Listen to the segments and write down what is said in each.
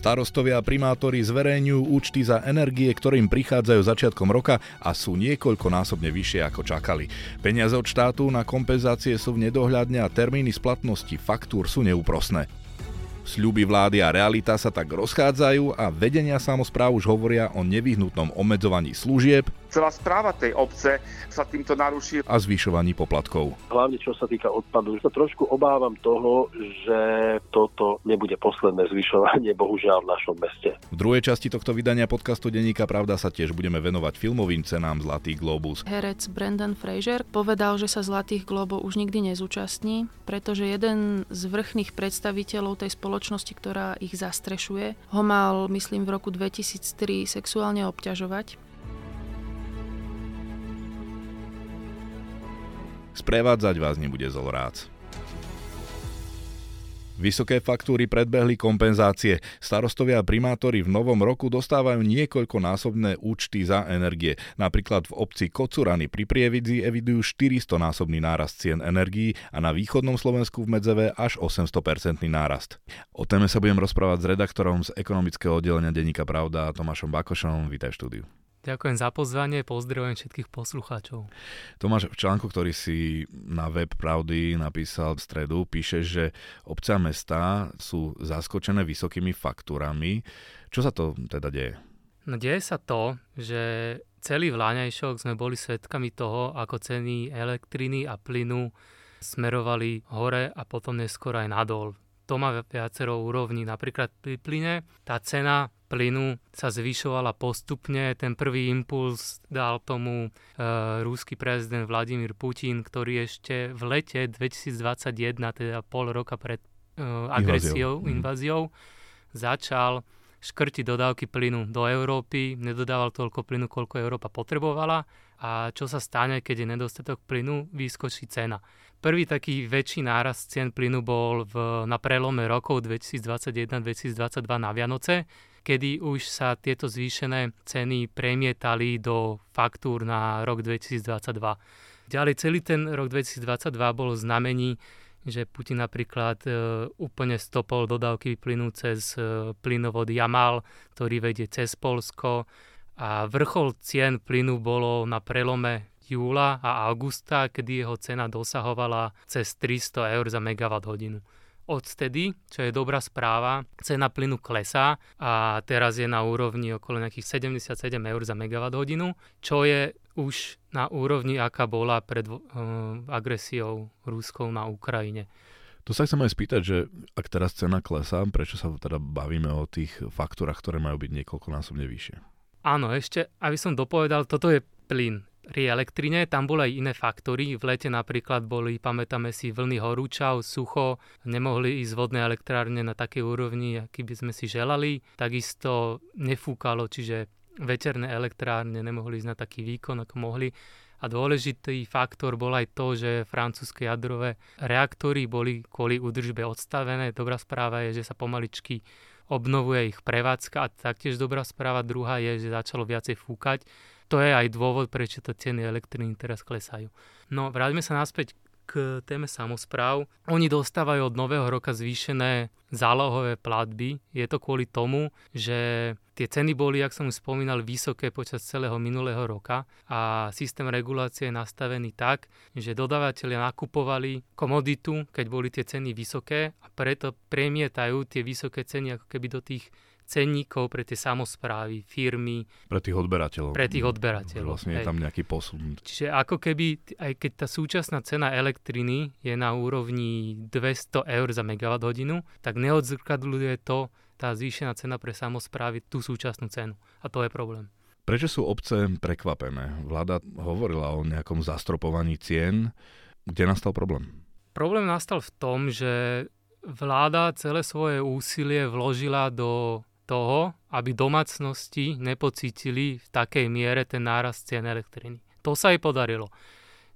Starostovia a primátori zverejňujú účty za energie, ktorým prichádzajú začiatkom roka a sú niekoľkonásobne vyššie ako čakali. Peniaze od štátu na kompenzácie sú v nedohľadne a termíny splatnosti faktúr sú neúprosné. Sľuby vlády a realita sa tak rozchádzajú a vedenia samozpráv už hovoria o nevyhnutnom obmedzovaní služieb, celá správa tej obce sa týmto naruší. A zvyšovaní poplatkov. Hlavne čo sa týka odpadu, sa trošku obávam toho, že toto nebude posledné zvyšovanie, bohužiaľ, v našom meste. V druhej časti tohto vydania podcastu Denníka Pravda sa tiež budeme venovať filmovým cenám Zlatý Globus. Herec Brendan Fraser povedal, že sa Zlatých Globov už nikdy nezúčastní, pretože jeden z vrchných predstaviteľov tej spoločnosti, ktorá ich zastrešuje, ho mal, myslím, v roku 2003 sexuálne obťažovať Sprevádzať vás nebude Zolrác. Vysoké faktúry predbehli kompenzácie. Starostovia a primátori v novom roku dostávajú niekoľkonásobné účty za energie. Napríklad v obci Kocurany pri Prievidzi evidujú 400-násobný nárast cien energií a na východnom Slovensku v Medzeve až 800-percentný nárast. O téme sa budem rozprávať s redaktorom z ekonomického oddelenia Denníka Pravda Tomášom Bakošom. Vítaj štúdiu. Ďakujem za pozvanie, pozdravujem všetkých poslucháčov. Tomáš, v článku, ktorý si na web Pravdy napísal v stredu, píše, že obce a mesta sú zaskočené vysokými faktúrami. Čo sa to teda deje? No deje sa to, že celý vláňajšok sme boli svedkami toho, ako ceny elektriny a plynu smerovali hore a potom neskôr aj nadol. To má viacero úrovní. Napríklad pri plyne tá cena plynu sa zvyšovala postupne. Ten prvý impuls dal tomu e, rúsky prezident Vladimír Putin, ktorý ešte v lete 2021, teda pol roka pred e, agresiou, mhm. inváziou, začal škrtiť dodávky plynu do Európy, nedodával toľko plynu, koľko Európa potrebovala a čo sa stane, keď je nedostatok plynu, vyskočí cena. Prvý taký väčší nárast cien plynu bol v, na prelome rokov 2021-2022 na Vianoce, kedy už sa tieto zvýšené ceny premietali do faktúr na rok 2022. Ďalej celý ten rok 2022 bol znamení, že Putin napríklad e, úplne stopol dodávky plynu cez e, plynovod Jamal, ktorý vedie cez Polsko a vrchol cien plynu bolo na prelome júla a augusta, kedy jeho cena dosahovala cez 300 eur za megawatt hodinu odtedy, čo je dobrá správa, cena plynu klesá a teraz je na úrovni okolo nejakých 77 eur za megawatt hodinu, čo je už na úrovni, aká bola pred uh, agresiou Ruskou na Ukrajine. Tu sa chcem aj spýtať, že ak teraz cena klesá, prečo sa teda bavíme o tých faktúrach, ktoré majú byť niekoľkonásobne vyššie? Áno, ešte, aby som dopovedal, toto je plyn pri elektrine tam boli aj iné faktory. V lete napríklad boli, pamätáme si, vlny horúčav, sucho, nemohli ísť vodné elektrárne na takej úrovni, aký by sme si želali. Takisto nefúkalo, čiže veterné elektrárne nemohli ísť na taký výkon, ako mohli. A dôležitý faktor bol aj to, že francúzske jadrové reaktory boli kvôli údržbe odstavené. Dobrá správa je, že sa pomaličky obnovuje ich prevádzka a taktiež dobrá správa druhá je, že začalo viacej fúkať to je aj dôvod, prečo to ceny elektriny teraz klesajú. No, vráťme sa naspäť k téme samozpráv. Oni dostávajú od nového roka zvýšené zálohové platby. Je to kvôli tomu, že tie ceny boli, ak som už spomínal, vysoké počas celého minulého roka a systém regulácie je nastavený tak, že dodávateľia nakupovali komoditu, keď boli tie ceny vysoké a preto premietajú tie vysoké ceny ako keby do tých cenníkov pre tie samozprávy, firmy. Pre tých odberateľov. Pre tých odberateľov. Vlastne je tam nejaký posun. Čiže ako keby, aj keď tá súčasná cena elektriny je na úrovni 200 eur za megawatt hodinu, tak neodzrkadľuje to, tá zvýšená cena pre samozprávy, tú súčasnú cenu. A to je problém. Prečo sú obce prekvapené? Vláda hovorila o nejakom zastropovaní cien. Kde nastal problém? Problém nastal v tom, že vláda celé svoje úsilie vložila do toho, aby domácnosti nepocítili v takej miere ten nárast cien elektriny. To sa jej podarilo.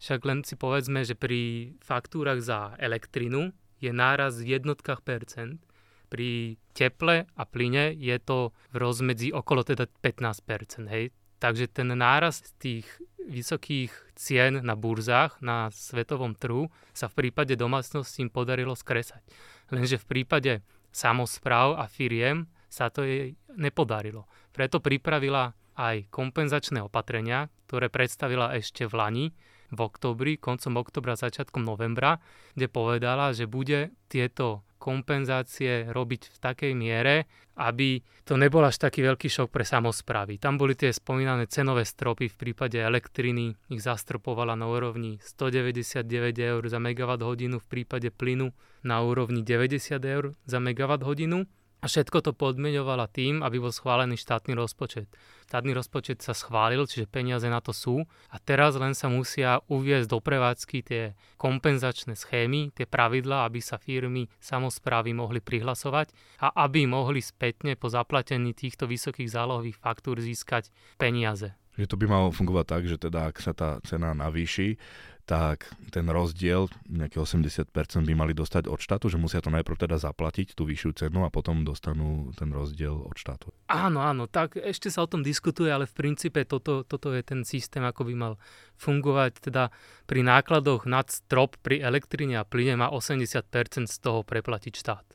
Však len si povedzme, že pri faktúrach za elektrinu je náraz v jednotkách percent, pri teple a plyne je to v rozmedzi okolo teda 15%. Hej. Takže ten nárast tých vysokých cien na burzách, na svetovom trhu sa v prípade domácnosti im podarilo skresať. Lenže v prípade samozpráv a firiem sa to jej nepodarilo. Preto pripravila aj kompenzačné opatrenia, ktoré predstavila ešte v Lani, v oktobri, koncom oktobra, začiatkom novembra, kde povedala, že bude tieto kompenzácie robiť v takej miere, aby to nebol až taký veľký šok pre samozprávy. Tam boli tie spomínané cenové stropy v prípade elektriny, ich zastropovala na úrovni 199 eur za megawatt hodinu, v prípade plynu na úrovni 90 eur za megawatt hodinu a všetko to podmienovala tým, aby bol schválený štátny rozpočet. Štátny rozpočet sa schválil, čiže peniaze na to sú a teraz len sa musia uviezť do prevádzky tie kompenzačné schémy, tie pravidlá, aby sa firmy, samozprávy mohli prihlasovať a aby mohli spätne po zaplatení týchto vysokých zálohových faktúr získať peniaze. Že to by malo fungovať tak, že teda ak sa tá cena navýši, tak ten rozdiel, nejaké 80% by mali dostať od štátu, že musia to najprv teda zaplatiť, tú vyššiu cenu a potom dostanú ten rozdiel od štátu. Áno, áno, tak ešte sa o tom diskutuje, ale v princípe toto, toto je ten systém, ako by mal fungovať. Teda pri nákladoch nad strop pri elektrine a plyne má 80% z toho preplatiť štát.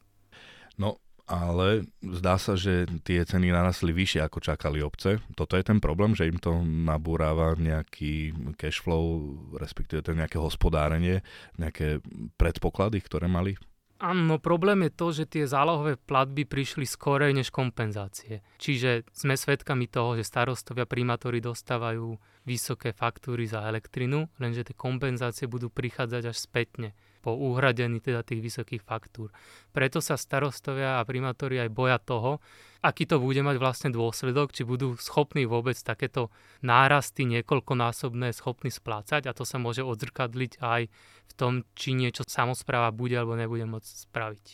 No, ale zdá sa, že tie ceny narastli vyššie, ako čakali obce. Toto je ten problém, že im to nabúráva nejaký cash flow, respektíve to nejaké hospodárenie, nejaké predpoklady, ktoré mali? Áno, problém je to, že tie zálohové platby prišli skorej než kompenzácie. Čiže sme svedkami toho, že starostovia primátori dostávajú vysoké faktúry za elektrinu, lenže tie kompenzácie budú prichádzať až spätne po uhradení teda tých vysokých faktúr. Preto sa starostovia a primátori aj boja toho, aký to bude mať vlastne dôsledok, či budú schopní vôbec takéto nárasty niekoľkonásobné schopní splácať a to sa môže odzrkadliť aj v tom, či niečo samozpráva bude alebo nebude môcť spraviť.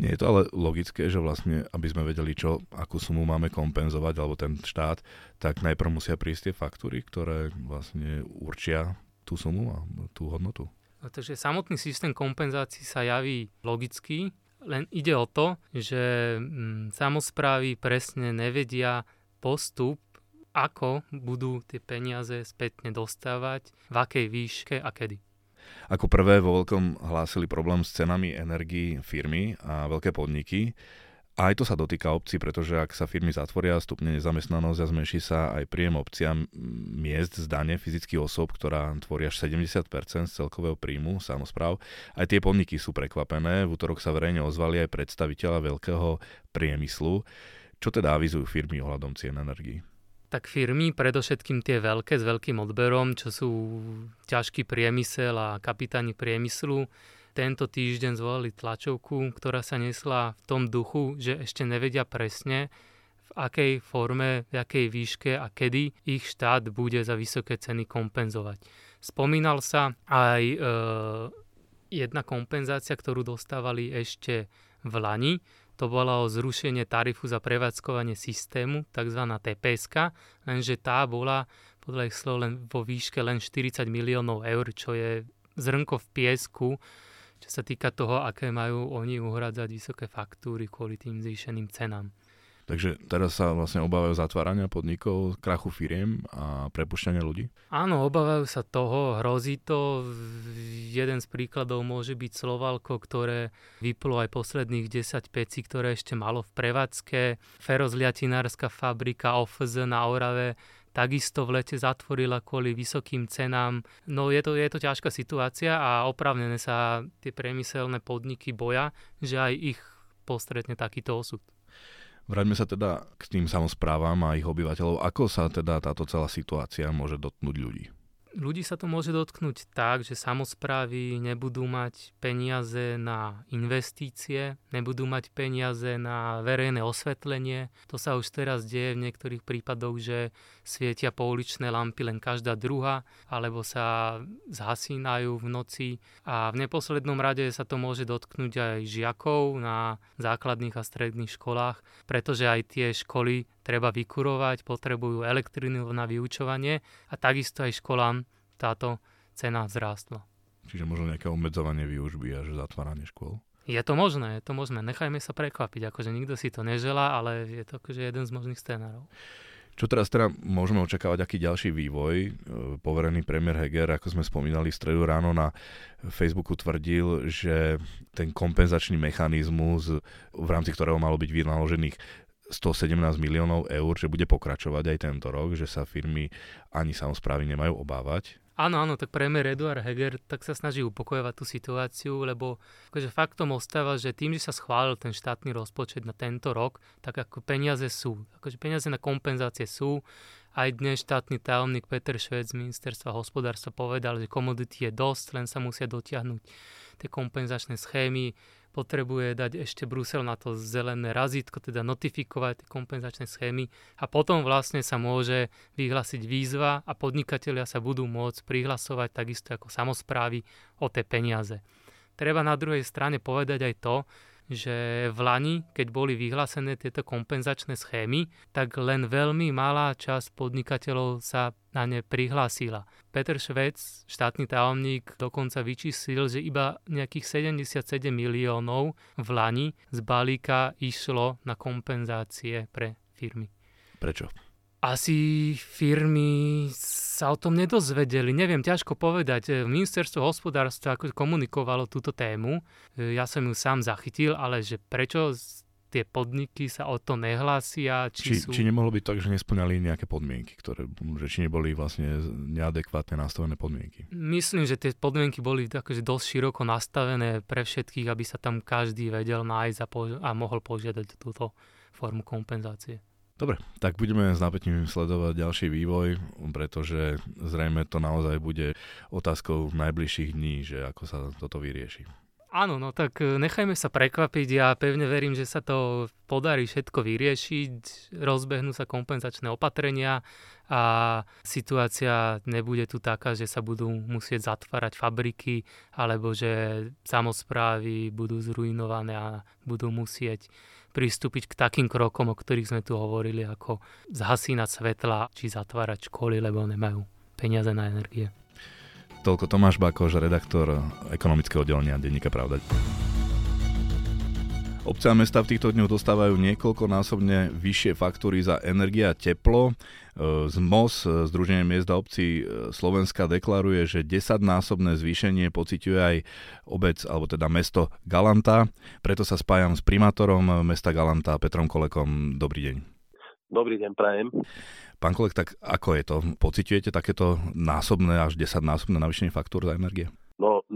Nie je to ale logické, že vlastne, aby sme vedeli, čo, akú sumu máme kompenzovať, alebo ten štát, tak najprv musia prísť tie faktúry, ktoré vlastne určia tú sumu a tú hodnotu. Takže samotný systém kompenzácií sa javí logicky, len ide o to, že mm, samozprávy presne nevedia postup, ako budú tie peniaze spätne dostávať, v akej výške a kedy. Ako prvé vo veľkom hlásili problém s cenami energií firmy a veľké podniky. Aj to sa dotýka obcí, pretože ak sa firmy zatvoria, stupne nezamestnanosť a zmenší sa aj príjem obciam miest z dane fyzických osob, ktorá tvorí až 70% z celkového príjmu samozpráv. Aj tie podniky sú prekvapené. V útorok sa verejne ozvali aj predstaviteľa veľkého priemyslu. Čo teda avizujú firmy ohľadom cien energií? Tak firmy, predovšetkým tie veľké s veľkým odberom, čo sú ťažký priemysel a kapitáni priemyslu, tento týždeň zvolili tlačovku, ktorá sa nesla v tom duchu, že ešte nevedia presne, v akej forme, v akej výške a kedy ich štát bude za vysoké ceny kompenzovať. Spomínal sa aj e, jedna kompenzácia, ktorú dostávali ešte v Lani. To bolo o zrušenie tarifu za prevádzkovanie systému, tzv. TPS, lenže tá bola podľa ich slov len vo výške len 40 miliónov eur, čo je zrnko v piesku čo sa týka toho, aké majú oni uhradzať vysoké faktúry kvôli tým zvýšeným cenám. Takže teraz sa vlastne obávajú zatvárania podnikov, krachu firiem a prepušťania ľudí? Áno, obávajú sa toho, hrozí to. Jeden z príkladov môže byť Slovalko, ktoré vyplo aj posledných 10 pecí, ktoré ešte malo v prevádzke. Ferozliatinárska fabrika OFZ na Orave takisto v lete zatvorila kvôli vysokým cenám. No je to, je to ťažká situácia a opravnené sa tie priemyselné podniky boja, že aj ich postretne takýto osud. Vráťme sa teda k tým samozprávam a ich obyvateľov. Ako sa teda táto celá situácia môže dotknúť ľudí? Ľudí sa to môže dotknúť tak, že samozprávy nebudú mať peniaze na investície, nebudú mať peniaze na verejné osvetlenie. To sa už teraz deje v niektorých prípadoch, že svietia pouličné lampy len každá druhá, alebo sa zhasínajú v noci. A v neposlednom rade sa to môže dotknúť aj žiakov na základných a stredných školách, pretože aj tie školy treba vykurovať, potrebujú elektrinu na vyučovanie a takisto aj školám táto cena vzrástla. Čiže možno nejaké obmedzovanie výužby až zatváranie škôl? Je to možné, je to možné. Nechajme sa prekvapiť, akože nikto si to neželá, ale je to akože jeden z možných scénárov. Čo teraz teda môžeme očakávať, aký ďalší vývoj? E, poverený premiér Heger, ako sme spomínali v stredu ráno na Facebooku tvrdil, že ten kompenzačný mechanizmus, v rámci ktorého malo byť vynaložených 117 miliónov eur, že bude pokračovať aj tento rok, že sa firmy ani samozprávy nemajú obávať. Áno, áno, tak premiér Eduard Heger tak sa snaží upokojovať tú situáciu, lebo akože faktom ostáva, že tým, že sa schválil ten štátny rozpočet na tento rok, tak ako peniaze sú. Akože peniaze na kompenzácie sú. Aj dnes štátny tajomník Peter Švec z ministerstva hospodárstva povedal, že komodity je dosť, len sa musia dotiahnuť tie kompenzačné schémy potrebuje dať ešte Brusel na to zelené razítko, teda notifikovať tie kompenzačné schémy a potom vlastne sa môže vyhlásiť výzva a podnikatelia sa budú môcť prihlasovať takisto ako samozprávy o tie peniaze. Treba na druhej strane povedať aj to, že v Lani, keď boli vyhlásené tieto kompenzačné schémy, tak len veľmi malá časť podnikateľov sa na ne prihlásila. Peter Švec, štátny tajomník, dokonca vyčíslil, že iba nejakých 77 miliónov v Lani z balíka išlo na kompenzácie pre firmy. Prečo? Asi firmy sa o tom nedozvedeli. Neviem, ťažko povedať. Ministerstvo hospodárstva komunikovalo túto tému. Ja som ju sám zachytil, ale že prečo tie podniky sa o to nehlásia. Či, či, sú... či nemohlo byť tak, že nesplňali nejaké podmienky, ktoré, že či neboli vlastne neadekvátne nastavené podmienky? Myslím, že tie podmienky boli akože dosť široko nastavené pre všetkých, aby sa tam každý vedel nájsť a, po- a mohol požiadať túto formu kompenzácie. Dobre, tak budeme s napätím sledovať ďalší vývoj, pretože zrejme to naozaj bude otázkou najbližších dní, že ako sa toto vyrieši. Áno, no tak e, nechajme sa prekvapiť. Ja pevne verím, že sa to podarí všetko vyriešiť, rozbehnú sa kompenzačné opatrenia a situácia nebude tu taká, že sa budú musieť zatvárať fabriky alebo že samozprávy budú zrujnované a budú musieť pristúpiť k takým krokom, o ktorých sme tu hovorili, ako zhasínať svetla či zatvárať školy, lebo nemajú peniaze na energie. Toľko Tomáš Bakoš, redaktor ekonomického oddelenia Denníka Pravda. Obce a mesta v týchto dňoch dostávajú niekoľkonásobne vyššie faktúry za energia a teplo. Z MOS, Združenie miest a obcí Slovenska, deklaruje, že 10-násobné zvýšenie pociťuje aj obec, alebo teda mesto Galanta. Preto sa spájam s primátorom mesta Galanta, Petrom Kolekom. Dobrý deň. Dobrý deň, prajem. Pán Kolek, tak ako je to? Pociťujete takéto násobné, až 10-násobné navýšenie faktúr za energie?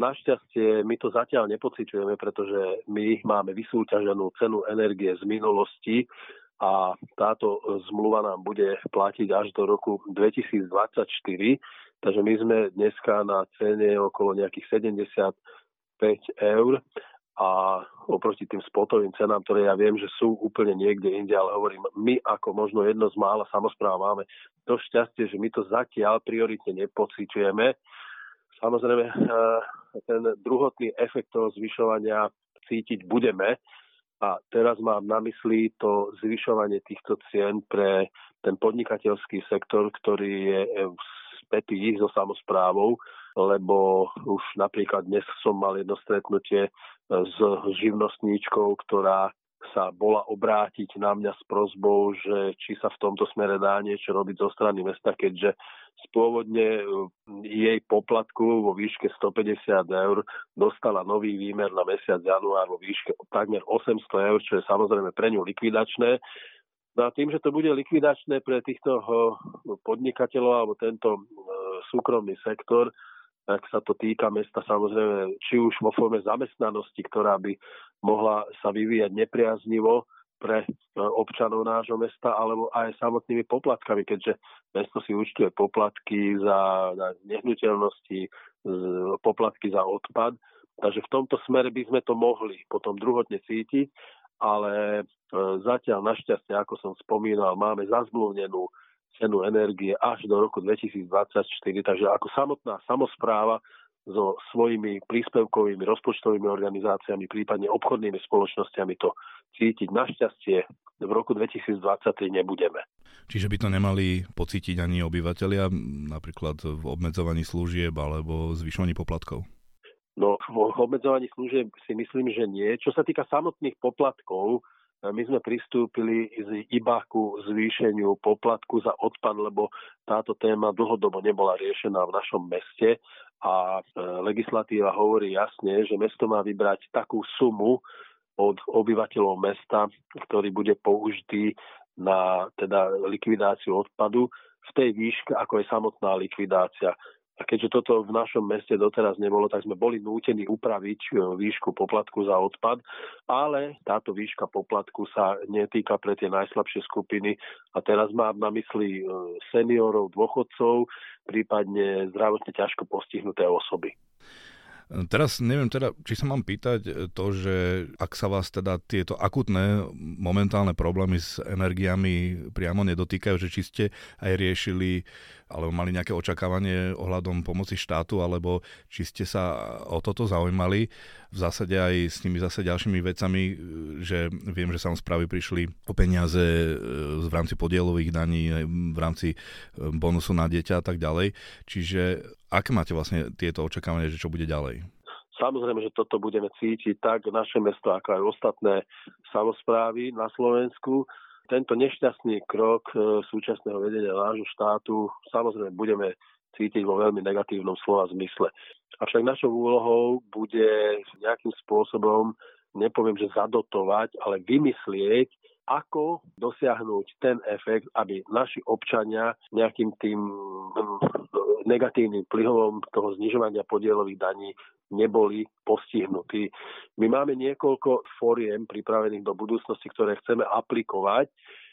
Našťastie my to zatiaľ nepociťujeme, pretože my máme vysúťaženú cenu energie z minulosti a táto zmluva nám bude platiť až do roku 2024. Takže my sme dneska na cene okolo nejakých 75 eur a oproti tým spotovým cenám, ktoré ja viem, že sú úplne niekde inde, ale hovorím, my ako možno jedno z mála samozpráv máme to šťastie, že my to zatiaľ prioritne nepociťujeme Samozrejme, eh, ten druhotný efekt toho zvyšovania cítiť budeme. A teraz mám na mysli to zvyšovanie týchto cien pre ten podnikateľský sektor, ktorý je spätý so samozprávou, lebo už napríklad dnes som mal jedno stretnutie s živnostníčkou, ktorá sa bola obrátiť na mňa s prozbou, že či sa v tomto smere dá niečo robiť zo strany mesta, keďže spôvodne uh, jej poplatku vo výške 150 eur dostala nový výmer na mesiac január vo výške takmer 800 eur, čo je samozrejme pre ňu likvidačné. No a tým, že to bude likvidačné pre týchto uh, podnikateľov alebo tento uh, súkromný sektor, tak sa to týka mesta samozrejme či už vo forme zamestnanosti, ktorá by mohla sa vyvíjať nepriaznivo pre e, občanov nášho mesta, alebo aj samotnými poplatkami, keďže mesto si účtuje poplatky za, nehnuteľnosti, poplatky za odpad. Takže v tomto smere by sme to mohli potom druhotne cítiť, ale e, zatiaľ našťastie, ako som spomínal, máme zazmluvnenú cenu energie až do roku 2024, takže ako samotná samozpráva so svojimi príspevkovými rozpočtovými organizáciami, prípadne obchodnými spoločnosťami to cítiť. Našťastie v roku 2023 nebudeme. Čiže by to nemali pocítiť ani obyvateľia, napríklad v obmedzovaní služieb alebo zvyšovaní poplatkov? No, v obmedzovaní služieb si myslím, že nie. Čo sa týka samotných poplatkov, my sme pristúpili iba ku zvýšeniu poplatku za odpad, lebo táto téma dlhodobo nebola riešená v našom meste a e, legislatíva hovorí jasne, že mesto má vybrať takú sumu, od obyvateľov mesta, ktorý bude použitý na teda likvidáciu odpadu v tej výške, ako je samotná likvidácia. A keďže toto v našom meste doteraz nebolo, tak sme boli nútení upraviť e, výšku poplatku za odpad, ale táto výška poplatku sa netýka pre tie najslabšie skupiny. A teraz mám na mysli e, seniorov, dôchodcov, prípadne zdravotne ťažko postihnuté osoby. Teraz neviem teda, či sa mám pýtať to, že ak sa vás teda tieto akutné momentálne problémy s energiami priamo nedotýkajú, že či ste aj riešili alebo mali nejaké očakávanie ohľadom pomoci štátu, alebo či ste sa o toto zaujímali. V zásade aj s tými zase ďalšími vecami, že viem, že samozprávy prišli o peniaze e, v rámci podielových daní, v rámci e, bonusu na dieťa a tak ďalej. Čiže Aké máte vlastne tieto očakávania, že čo bude ďalej? Samozrejme, že toto budeme cítiť tak naše mesto, ako aj ostatné samozprávy na Slovensku. Tento nešťastný krok e, súčasného vedenia nášho štátu samozrejme budeme cítiť vo veľmi negatívnom slova zmysle. Avšak našou úlohou bude nejakým spôsobom, nepoviem, že zadotovať, ale vymyslieť, ako dosiahnuť ten efekt, aby naši občania nejakým tým negatívnym vplyvom toho znižovania podielových daní neboli postihnutí. My máme niekoľko fóriem pripravených do budúcnosti, ktoré chceme aplikovať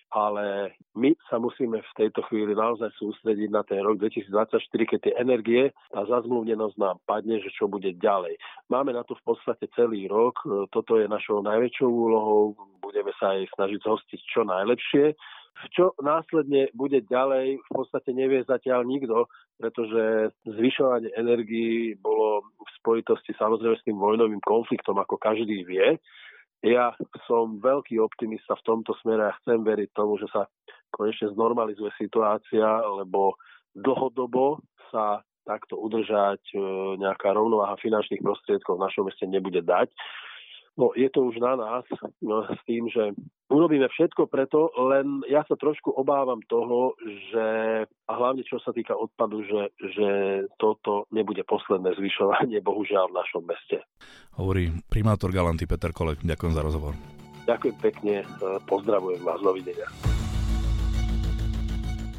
ale my sa musíme v tejto chvíli naozaj sústrediť na ten rok 2024, keď tie energie, tá zazmluvnenosť nám padne, že čo bude ďalej. Máme na to v podstate celý rok, toto je našou najväčšou úlohou, budeme sa aj snažiť zhostiť čo najlepšie. Čo následne bude ďalej, v podstate nevie zatiaľ nikto, pretože zvyšovanie energií bolo v spojitosti samozrejme s tým vojnovým konfliktom, ako každý vie. Ja som veľký optimista v tomto smere a chcem veriť tomu, že sa konečne znormalizuje situácia, lebo dlhodobo sa takto udržať e, nejaká rovnováha finančných prostriedkov v našom meste nebude dať. No je to už na nás no, s tým, že urobíme všetko preto, len ja sa trošku obávam toho, že a hlavne čo sa týka odpadu, že, že toto nebude posledné zvyšovanie bohužiaľ v našom meste. Hovorí primátor Galanty Peter Kolek. Ďakujem za rozhovor. Ďakujem pekne, pozdravujem vás, dovidenia.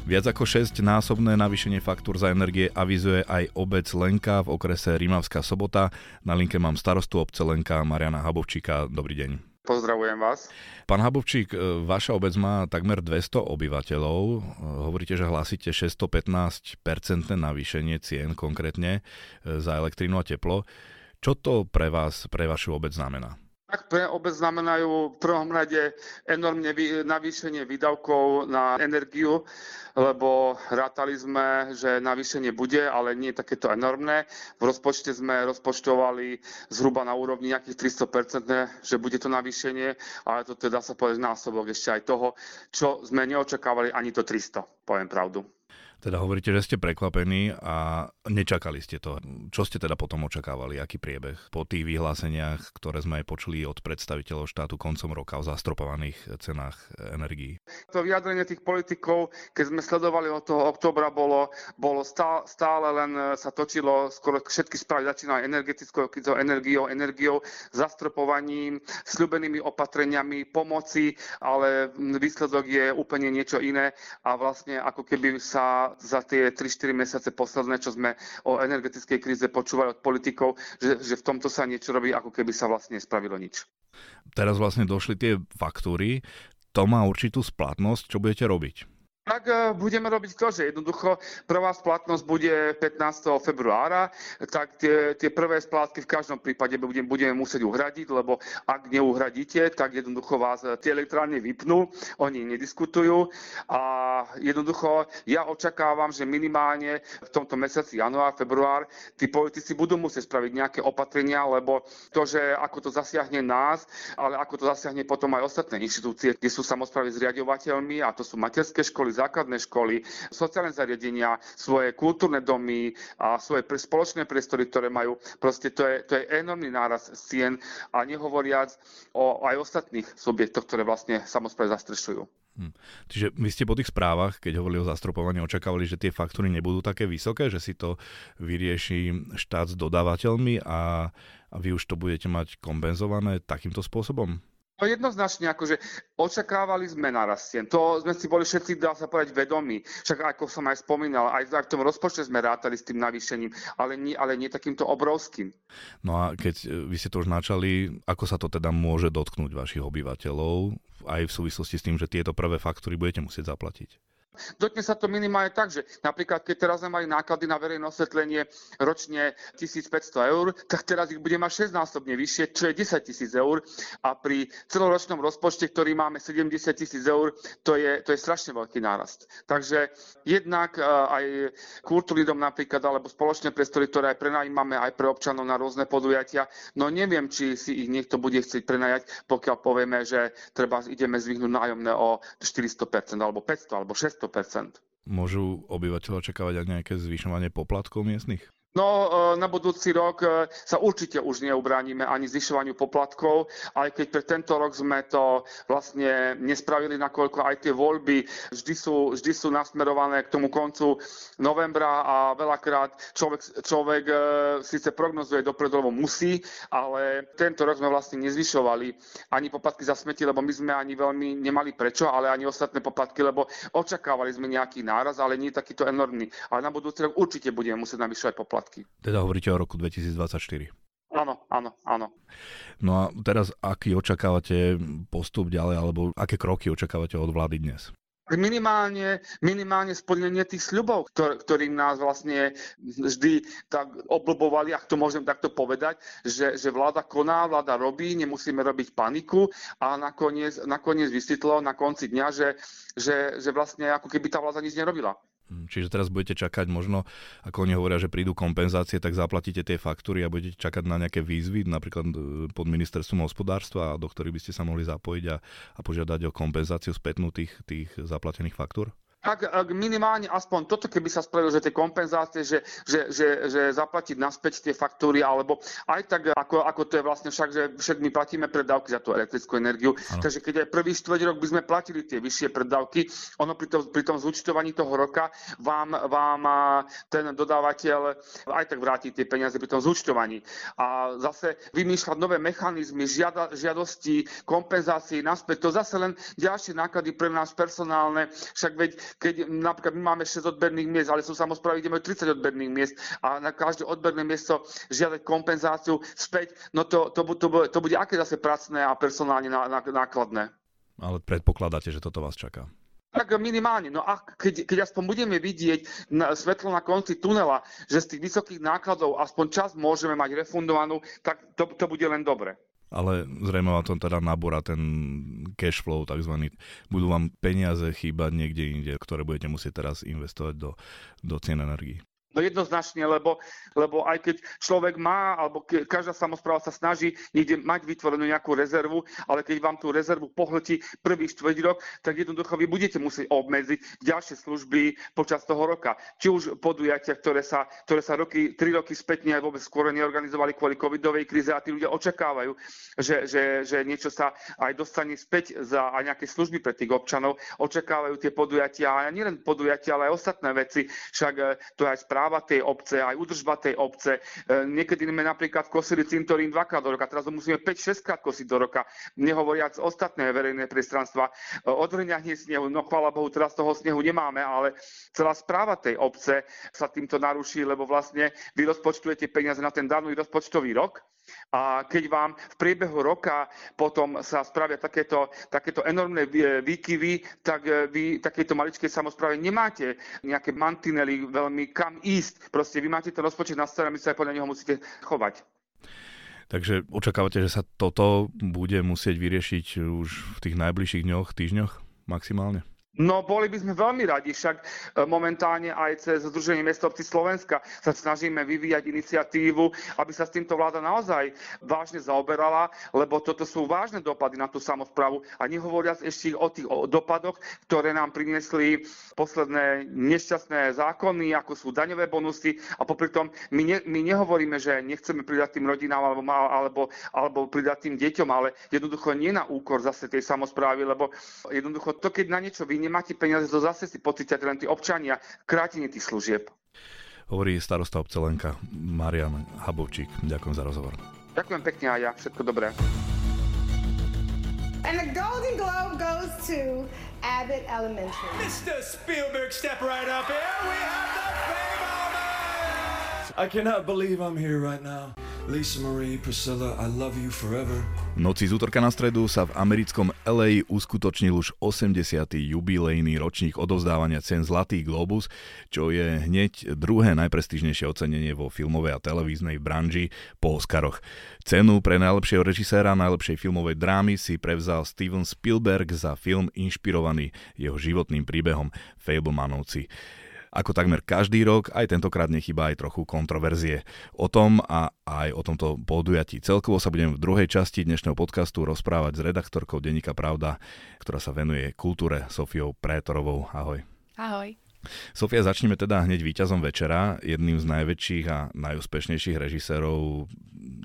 Viac ako 6-násobné navýšenie faktúr za energie avizuje aj obec Lenka v okrese Rímavská sobota. Na linke mám starostu obce Lenka Mariana Habovčíka. Dobrý deň. Pozdravujem vás. Pán Habovčík, e, vaša obec má takmer 200 obyvateľov. E, hovoríte, že hlásite 615% navýšenie cien konkrétne e, za elektrínu a teplo. Čo to pre vás, pre vašu obec znamená? Tak pre obec znamenajú v prvom rade enormne navýšenie výdavkov na energiu, lebo rátali sme, že navýšenie bude, ale nie takéto enormné. V rozpočte sme rozpočtovali zhruba na úrovni nejakých 300%, že bude to navýšenie, ale to teda sa povedať násobok ešte aj toho, čo sme neočakávali ani to 300, poviem pravdu. Teda hovoríte, že ste prekvapení a nečakali ste to. Čo ste teda potom očakávali? Aký priebeh po tých vyhláseniach, ktoré sme aj počuli od predstaviteľov štátu koncom roka o zastropovaných cenách energií? To vyjadrenie tých politikov, keď sme sledovali od toho oktobra, bolo, bolo stále, stále len sa točilo, skoro všetky správy začínali energetickou krizou, energiou, energiou, zastropovaním, sľubenými opatreniami, pomoci, ale výsledok je úplne niečo iné a vlastne ako keby sa za tie 3-4 mesiace posledné, čo sme o energetickej kríze počúvali od politikov, že, že v tomto sa niečo robí, ako keby sa vlastne nespravilo nič. Teraz vlastne došli tie faktúry, to má určitú splatnosť, čo budete robiť? Tak e, budeme robiť to, že jednoducho prvá splatnosť bude 15. februára, tak tie, tie prvé splátky v každom prípade budeme, budeme musieť uhradiť, lebo ak neuhradíte, tak jednoducho vás tie elektrárne vypnú, oni nediskutujú a jednoducho ja očakávam, že minimálne v tomto mesiaci január, február tí politici budú musieť spraviť nejaké opatrenia, lebo to, že ako to zasiahne nás, ale ako to zasiahne potom aj ostatné inštitúcie, kde sú samozprávy zriadovateľmi a to sú materské školy, základné školy, sociálne zariadenia, svoje kultúrne domy a svoje spoločné priestory, ktoré majú. Proste to je, to je enormný náraz cien a nehovoriac o aj ostatných subjektoch, ktoré vlastne samozprávy zastrešujú. Hm. Čiže vy ste po tých správach, keď hovorili o zastropovaní, očakávali, že tie faktúry nebudú také vysoké, že si to vyrieši štát s dodávateľmi a, a vy už to budete mať kompenzované takýmto spôsobom? No jednoznačne, akože očakávali sme narastien. To sme si boli všetci, dá sa povedať, vedomí. Však ako som aj spomínal, aj v tom rozpočte sme rátali s tým navýšením, ale nie, ale nie takýmto obrovským. No a keď e, vy ste to už načali, ako sa to teda môže dotknúť vašich obyvateľov, aj v súvislosti s tým, že tieto prvé faktúry budete musieť zaplatiť? Dotkne sa to minimálne tak, že napríklad keď teraz sme mali náklady na verejné osvetlenie ročne 1500 eur, tak teraz ich bude mať 6 násobne vyššie, čo je 10 tisíc eur a pri celoročnom rozpočte, ktorý máme 70 tisíc eur, to je, to je strašne veľký nárast. Takže jednak e, aj kultúrny napríklad, alebo spoločné priestory, ktoré aj prenajímame aj pre občanov na rôzne podujatia, no neviem, či si ich niekto bude chcieť prenajať, pokiaľ povieme, že treba ideme zvyhnúť nájomné o 400% alebo 500 alebo 600 Môžu obyvateľe očakávať aj nejaké zvyšovanie poplatkov miestnych? No, e, na budúci rok e, sa určite už neubránime ani zvyšovaniu poplatkov, aj keď pre tento rok sme to vlastne nespravili, nakoľko aj tie voľby vždy sú, vždy sú nasmerované k tomu koncu novembra a veľakrát človek, človek e, síce prognozuje dopredu, lebo musí, ale tento rok sme vlastne nezvyšovali ani poplatky za smeti, lebo my sme ani veľmi nemali prečo, ale ani ostatné poplatky, lebo očakávali sme nejaký náraz, ale nie takýto enormný. Ale na budúci rok určite budeme musieť navyšovať poplatky poplatky. Teda hovoríte o roku 2024. Áno, áno, áno. No a teraz aký očakávate postup ďalej, alebo aké kroky očakávate od vlády dnes? minimálne, minimálne splnenie tých sľubov, ktor, ktorým nás vlastne vždy tak oblbovali, ak to môžem takto povedať, že, že vláda koná, vláda robí, nemusíme robiť paniku a nakoniec, nakoniec vysvetlo na konci dňa, že, že, že vlastne ako keby tá vláda nič nerobila. Hm, čiže teraz budete čakať možno, ako oni hovoria, že prídu kompenzácie, tak zaplatíte tie faktúry a budete čakať na nejaké výzvy, napríklad e, pod ministerstvom hospodárstva, do ktorých by ste sa mohli zapojiť a, a požiadať o kompenzáciu spätnú tých, tých zaplatených faktúr? Ak, ak minimálne aspoň toto, keby sa spravilo, že tie kompenzácie, že, že, že, že zaplatiť naspäť tie faktúry, alebo aj tak, ako, ako to je vlastne však, že však my platíme predávky za tú elektrickú energiu. Ano. Takže keď aj prvý štvrť rok by sme platili tie vyššie predávky, ono pri tom, pri tom zúčtovaní toho roka vám, vám ten dodávateľ aj tak vráti tie peniaze pri tom zúčtovaní. A zase vymýšľať nové mechanizmy, žiada, žiadosti, kompenzácií naspäť, to zase len ďalšie náklady pre nás personálne, však veď keď napríklad my máme 6 odberných miest, ale sú samozprávy, kde majú 30 odberných miest a na každé odberné miesto žiadať kompenzáciu späť, no to, to, to, to bude aké zase pracné a personálne nákladné. Ale predpokladáte, že toto vás čaká. Tak minimálne. No a keď, keď aspoň budeme vidieť na, svetlo na konci tunela, že z tých vysokých nákladov aspoň čas môžeme mať refundovanú, tak to, to bude len dobre ale zrejme vám to teda nabúra ten cash flow takzvaný. Budú vám peniaze chýbať niekde inde, ktoré budete musieť teraz investovať do, do cien energii. No jednoznačne, lebo, lebo aj keď človek má, alebo ke, každá samozpráva sa snaží niekde mať vytvorenú nejakú rezervu, ale keď vám tú rezervu pohltí prvý štvrť rok, tak jednoducho vy budete musieť obmedziť ďalšie služby počas toho roka. Či už podujatia, ktoré sa, ktoré sa roky, tri roky spätne aj vôbec skôr neorganizovali kvôli covidovej kríze a tí ľudia očakávajú, že, že, že niečo sa aj dostane späť za aj nejaké služby pre tých občanov. Očakávajú tie podujatia a nielen podujatia, ale aj ostatné veci. Však eh, to je aj správa správa tej obce, aj údržba tej obce. E, niekedy sme napríklad kosili cintorín dvakrát do roka, teraz ho musíme 5-6 krát kosiť do roka, nehovoriac ostatné verejné priestranstva. E, odhrňanie snehu, no chvála Bohu, teraz toho snehu nemáme, ale celá správa tej obce sa týmto naruší, lebo vlastne vy rozpočtujete peniaze na ten daný rozpočtový rok a keď vám v priebehu roka potom sa spravia takéto, takéto enormné výkyvy, tak e, vy takéto maličkej samozpráve nemáte nejaké mantinely veľmi kam ísť. Proste vy máte ten rozpočet nastavený, my sa aj podľa neho musíte chovať. Takže očakávate, že sa toto bude musieť vyriešiť už v tých najbližších dňoch, týždňoch maximálne? No boli by sme veľmi radi, však e, momentálne aj cez Združenie mesta obci Slovenska sa snažíme vyvíjať iniciatívu, aby sa s týmto vláda naozaj vážne zaoberala, lebo toto sú vážne dopady na tú samozprávu a nehovoriac ešte o tých dopadoch, ktoré nám priniesli posledné nešťastné zákony, ako sú daňové bonusy a popri tom my, ne, my nehovoríme, že nechceme pridať tým rodinám alebo, alebo, alebo pridať tým deťom, ale jednoducho nie na úkor zase tej samozprávy, lebo jednoducho to, keď na niečo vy nemáte peniaze, to zase si pocítia len tí občania, krátenie tých služieb. Hovorí starosta obcelenka Marian Habovčík. Ďakujem za rozhovor. Ďakujem pekne a ja. Všetko dobré. And the Golden Globe goes to Abbott Elementary. Mr. Spielberg, step right up here. We have the I cannot believe I'm here right now. Lisa Marie, Priscilla, I love you forever. Noci z útorka na stredu sa v americkom LA uskutočnil už 80. jubilejný ročník odovzdávania cen Zlatý Globus, čo je hneď druhé najprestížnejšie ocenenie vo filmovej a televíznej branži po Oscaroch. Cenu pre najlepšieho režiséra najlepšej filmovej drámy si prevzal Steven Spielberg za film inšpirovaný jeho životným príbehom Fablemanovci. Ako takmer každý rok, aj tentokrát nechyba aj trochu kontroverzie. O tom a aj o tomto podujatí celkovo sa budem v druhej časti dnešného podcastu rozprávať s redaktorkou Denika Pravda, ktorá sa venuje kultúre Sofiou Prétorovou. Ahoj. Ahoj. Sofia, začneme teda hneď víťazom večera, jedným z najväčších a najúspešnejších režisérov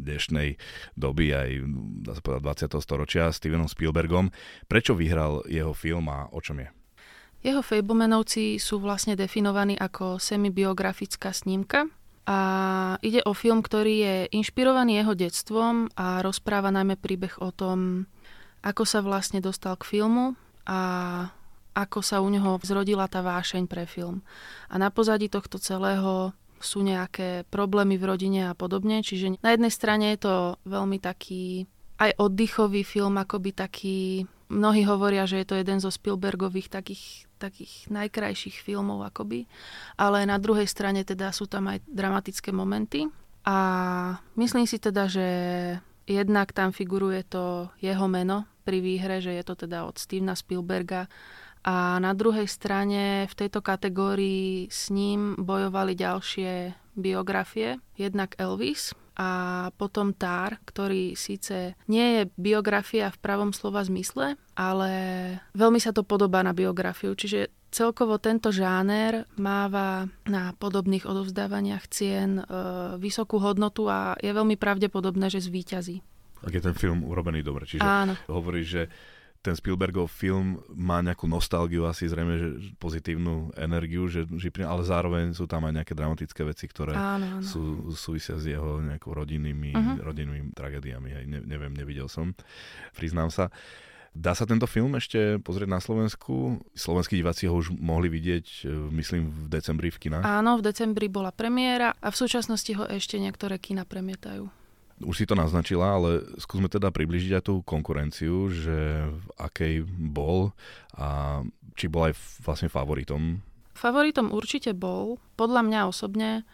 dnešnej doby, aj dá sa povedať 20. storočia, Stevenom Spielbergom. Prečo vyhral jeho film a o čom je? Jeho Fablemenovci sú vlastne definovaní ako semibiografická snímka a ide o film, ktorý je inšpirovaný jeho detstvom a rozpráva najmä príbeh o tom, ako sa vlastne dostal k filmu a ako sa u neho zrodila tá vášeň pre film. A na pozadí tohto celého sú nejaké problémy v rodine a podobne. Čiže na jednej strane je to veľmi taký aj oddychový film, akoby taký Mnohí hovoria, že je to jeden zo Spielbergových takých, takých najkrajších filmov akoby, ale na druhej strane teda sú tam aj dramatické momenty. A myslím si teda, že jednak tam figuruje to jeho meno pri výhre, že je to teda od Stevena Spielberga. A na druhej strane v tejto kategórii s ním bojovali ďalšie biografie. Jednak Elvis, a potom Tár, ktorý síce nie je biografia v pravom slova zmysle, ale veľmi sa to podobá na biografiu, čiže celkovo tento žáner máva na podobných odovzdávaniach cien e, vysokú hodnotu a je veľmi pravdepodobné, že zvíťazí. Ak je ten film urobený dobre. Čiže Áno. hovoríš, že ten Spielbergov film má nejakú nostalgiu, asi zrejme, že pozitívnu energiu, že, že, ale zároveň sú tam aj nejaké dramatické veci, ktoré áno, áno. sú súvisia s jeho nejakou rodinnými, uh-huh. rodinnými tragédiami. Hej, ne, neviem, nevidel som, priznám sa. Dá sa tento film ešte pozrieť na Slovensku? Slovenskí diváci ho už mohli vidieť, e, myslím, v decembri v kinách? Áno, v decembri bola premiéra a v súčasnosti ho ešte niektoré kina premietajú. Už si to naznačila, ale skúsme teda približiť aj tú konkurenciu, že v akej bol a či bol aj vlastne favoritom. Favoritom určite bol. Podľa mňa osobne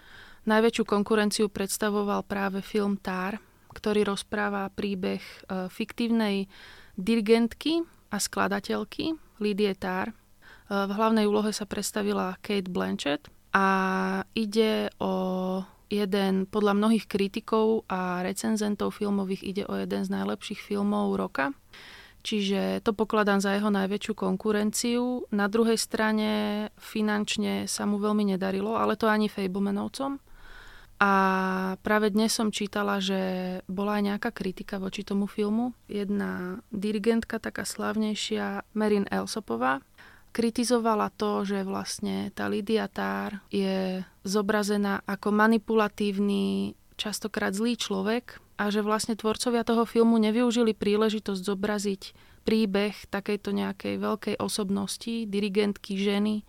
najväčšiu konkurenciu predstavoval práve film Tár, ktorý rozpráva príbeh e, fiktívnej dirigentky a skladateľky Lidie Tár. E, v hlavnej úlohe sa predstavila Kate Blanchett a ide o jeden, podľa mnohých kritikov a recenzentov filmových ide o jeden z najlepších filmov roka. Čiže to pokladám za jeho najväčšiu konkurenciu. Na druhej strane finančne sa mu veľmi nedarilo, ale to ani Fablemanovcom. A práve dnes som čítala, že bola aj nejaká kritika voči tomu filmu. Jedna dirigentka, taká slávnejšia, Merin Elsopová, kritizovala to, že vlastne tá Lydia Tár je zobrazená ako manipulatívny, častokrát zlý človek a že vlastne tvorcovia toho filmu nevyužili príležitosť zobraziť príbeh takejto nejakej veľkej osobnosti, dirigentky, ženy,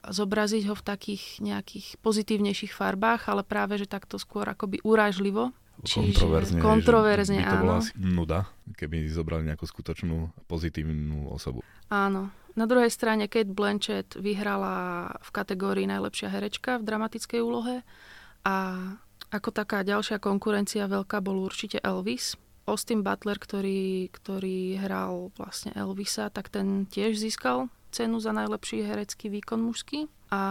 zobraziť ho v takých nejakých pozitívnejších farbách, ale práve, že takto skôr akoby urážlivo. Kontroverzne, kontroverzne že by to áno. bola asi nuda, keby zobrali nejakú skutočnú pozitívnu osobu. Áno, na druhej strane Kate Blanchett vyhrala v kategórii najlepšia herečka v dramatickej úlohe a ako taká ďalšia konkurencia veľká bol určite Elvis. Austin Butler, ktorý, ktorý hral vlastne Elvisa, tak ten tiež získal cenu za najlepší herecký výkon mužský. A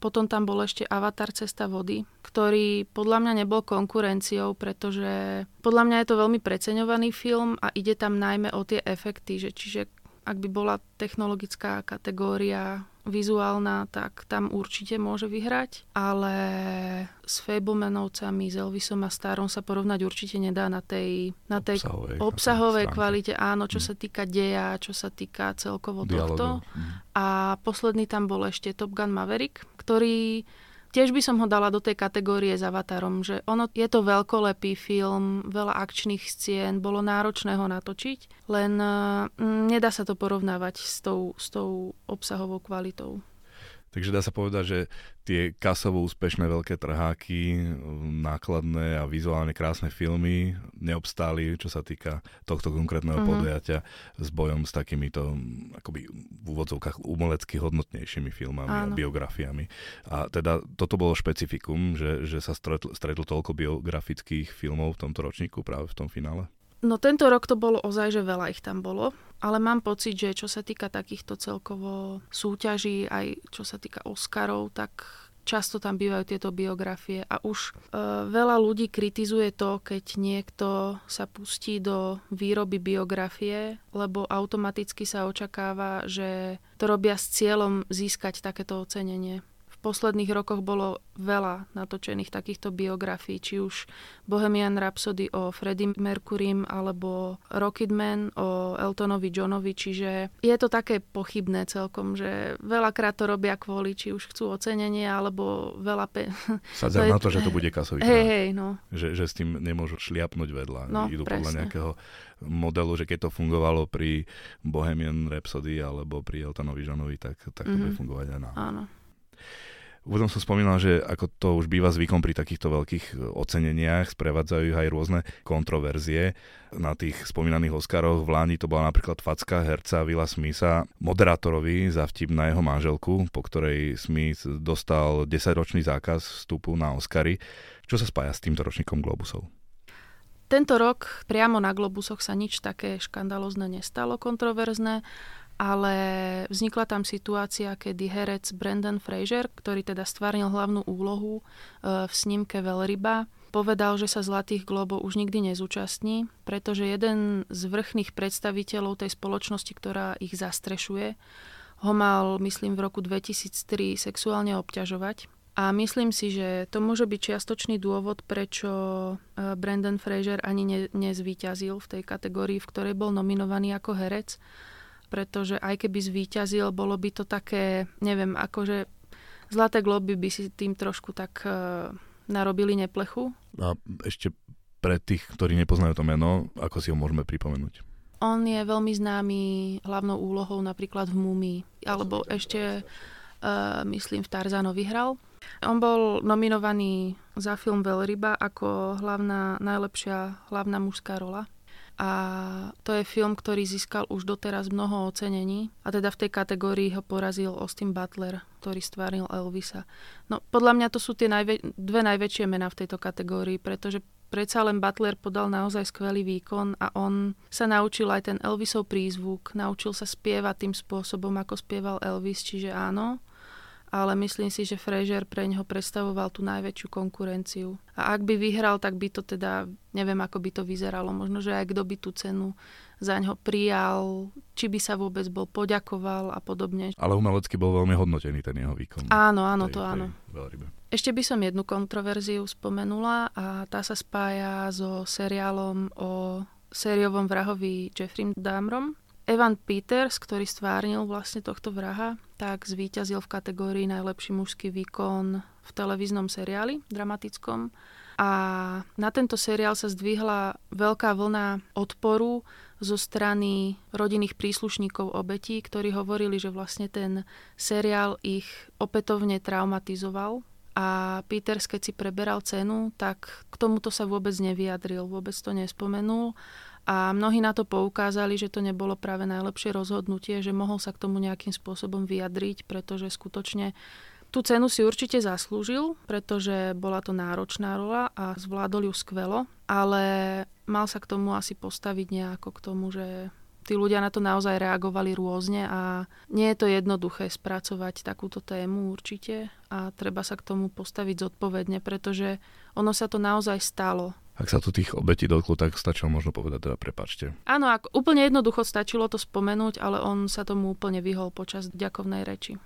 potom tam bol ešte Avatar Cesta vody, ktorý podľa mňa nebol konkurenciou, pretože podľa mňa je to veľmi preceňovaný film a ide tam najmä o tie efekty, že čiže ak by bola technologická kategória vizuálna, tak tam určite môže vyhrať, ale s Fablemanovcami, s Elvisom a Starom sa porovnať určite nedá na tej, na tej obsahovej, obsahovej kvalite, áno, čo hmm. sa týka deja, čo sa týka celkovo Dialogu. tohto. Hmm. A posledný tam bol ešte Top Gun Maverick, ktorý Tiež by som ho dala do tej kategórie s Avatarom, že ono je to veľkolepý film, veľa akčných scien, bolo náročné ho natočiť, len mm, nedá sa to porovnávať s tou, s tou obsahovou kvalitou. Takže dá sa povedať, že tie kasovo úspešné veľké trháky, nákladné a vizuálne krásne filmy neobstáli, čo sa týka tohto konkrétneho uh-huh. podujatia s bojom s takýmito akoby v úvodzovkách umelecky hodnotnejšími filmami Áno. a biografiami. A teda toto bolo špecifikum, že, že sa stretlo, stretlo toľko biografických filmov v tomto ročníku práve v tom finále? No tento rok to bolo ozaj, že veľa ich tam bolo, ale mám pocit, že čo sa týka takýchto celkovo súťaží, aj čo sa týka Oscarov, tak často tam bývajú tieto biografie a už e, veľa ľudí kritizuje to, keď niekto sa pustí do výroby biografie, lebo automaticky sa očakáva, že to robia s cieľom získať takéto ocenenie posledných rokoch bolo veľa natočených takýchto biografií, či už Bohemian Rhapsody o Freddie Mercurym alebo Rocketman o Eltonovi Johnovi, čiže je to také pochybné celkom, že veľakrát to robia kvôli, či už chcú ocenenie alebo veľa pe... Sadzajú na to, že to bude kasový hej, hej, no. že, že s tým nemôžu šliapnúť vedľa. No, Idú presne. podľa nejakého modelu, že keď to fungovalo pri Bohemian Rhapsody alebo pri Eltonovi Johnovi, tak, tak to mm-hmm. bude fungovať aj na. Áno. Úvodom som spomínal, že ako to už býva zvykom pri takýchto veľkých e, oceneniach, sprevádzajú aj rôzne kontroverzie. Na tých spomínaných Oscaroch v Láni to bola napríklad facka herca Vila Smitha moderátorovi za vtip na jeho manželku, po ktorej Smith dostal 10-ročný zákaz vstupu na Oscary. Čo sa spája s týmto ročníkom Globusov? Tento rok priamo na Globusoch sa nič také škandalozne nestalo, kontroverzné ale vznikla tam situácia, kedy herec Brandon Fraser, ktorý teda stvárnil hlavnú úlohu e, v snímke Veľryba, povedal, že sa Zlatých globov už nikdy nezúčastní, pretože jeden z vrchných predstaviteľov tej spoločnosti, ktorá ich zastrešuje, ho mal, myslím, v roku 2003 sexuálne obťažovať. A myslím si, že to môže byť čiastočný dôvod, prečo e, Brandon Fraser ani ne, nezvíťazil v tej kategórii, v ktorej bol nominovaný ako herec pretože aj keby zvíťazil, bolo by to také, neviem, akože Zlaté globy by si tým trošku tak uh, narobili neplechu. A ešte pre tých, ktorí nepoznajú to meno, ako si ho môžeme pripomenúť? On je veľmi známy hlavnou úlohou napríklad v Mumii, alebo ešte, uh, myslím, v Tarzanovi hral. On bol nominovaný za film Veľryba ako hlavná, najlepšia hlavná mužská rola a to je film, ktorý získal už doteraz mnoho ocenení a teda v tej kategórii ho porazil Austin Butler, ktorý stvárnil Elvisa. No podľa mňa to sú tie najvä- dve najväčšie mená v tejto kategórii, pretože predsa len Butler podal naozaj skvelý výkon a on sa naučil aj ten Elvisov prízvuk, naučil sa spievať tým spôsobom, ako spieval Elvis, čiže áno, ale myslím si, že Fraser pre neho predstavoval tú najväčšiu konkurenciu. A ak by vyhral, tak by to teda, neviem ako by to vyzeralo, možno, že aj kto by tú cenu za ňo prijal, či by sa vôbec bol poďakoval a podobne. Ale umelecky bol veľmi hodnotený ten jeho výkon. Áno, áno, tej, to áno. Ešte by som jednu kontroverziu spomenula a tá sa spája so seriálom o sériovom vrahovi Jeffrey Dahmrom, Evan Peters, ktorý stvárnil vlastne tohto vraha, tak zvíťazil v kategórii najlepší mužský výkon v televíznom seriáli dramatickom. A na tento seriál sa zdvihla veľká vlna odporu zo strany rodinných príslušníkov obetí, ktorí hovorili, že vlastne ten seriál ich opätovne traumatizoval. A Peters, keď si preberal cenu, tak k tomuto sa vôbec nevyjadril, vôbec to nespomenul a mnohí na to poukázali, že to nebolo práve najlepšie rozhodnutie, že mohol sa k tomu nejakým spôsobom vyjadriť, pretože skutočne tú cenu si určite zaslúžil, pretože bola to náročná rola a zvládol ju skvelo, ale mal sa k tomu asi postaviť nejako k tomu, že tí ľudia na to naozaj reagovali rôzne a nie je to jednoduché spracovať takúto tému určite a treba sa k tomu postaviť zodpovedne, pretože ono sa to naozaj stalo. Ak sa tu tých obetí dotklo, tak stačilo možno povedať teda prepačte. Áno, ak úplne jednoducho stačilo to spomenúť, ale on sa tomu úplne vyhol počas ďakovnej reči.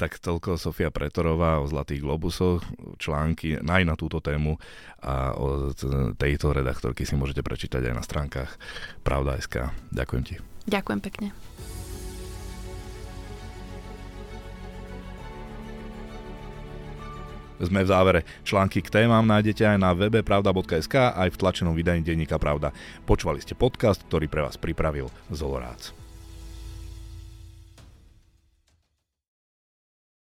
Tak toľko Sofia Pretorová o Zlatých globusoch, články aj na túto tému a o tejto redaktorky si môžete prečítať aj na stránkach Pravda.sk. Ďakujem ti. Ďakujem pekne. Sme v závere. Články k témam nájdete aj na webe pravda.sk aj v tlačenom vydaní denníka Pravda. Počúvali ste podcast, ktorý pre vás pripravil Zolorác.